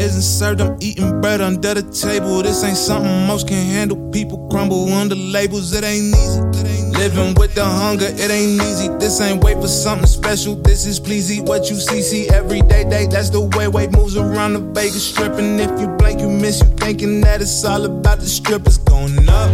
and served. I'm eating bread under the table. This ain't something most can handle. People crumble under labels. It ain't easy. Living with the hunger, it ain't easy. This ain't wait for something special. This is please eat what you see. See every day, day. That's the way weight moves around the Vegas strip. And if you blink, you miss. You thinking that it's all about the strip. strippers going up.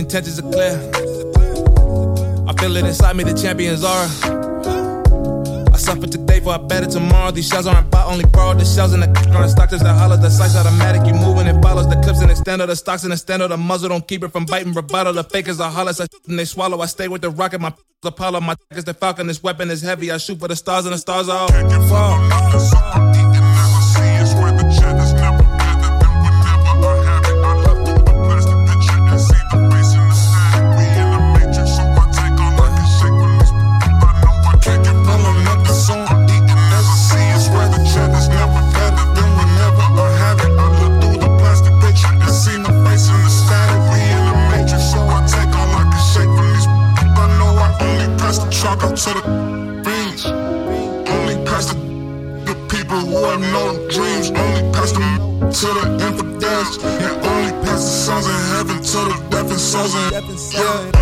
Intentions are clear. I feel it inside me, the champions are. I suffer today for a better tomorrow. These shells aren't bought, only borrowed. The shells in the current stock is the hollow. The sights automatic, you moving, it follows the clips and extendo the stocks and extendo the muzzle. Don't keep it from biting rebuttal. The fakers are hollows, and they swallow. I stay with the rocket, my Apollo, my is the falcon. This weapon is heavy. I shoot for the stars, and the stars are all to the fiends. Only pass the, the people who have no dreams. Only pass them to the infidels, and only pass the sons in heaven to the deaf and souls. Yeah.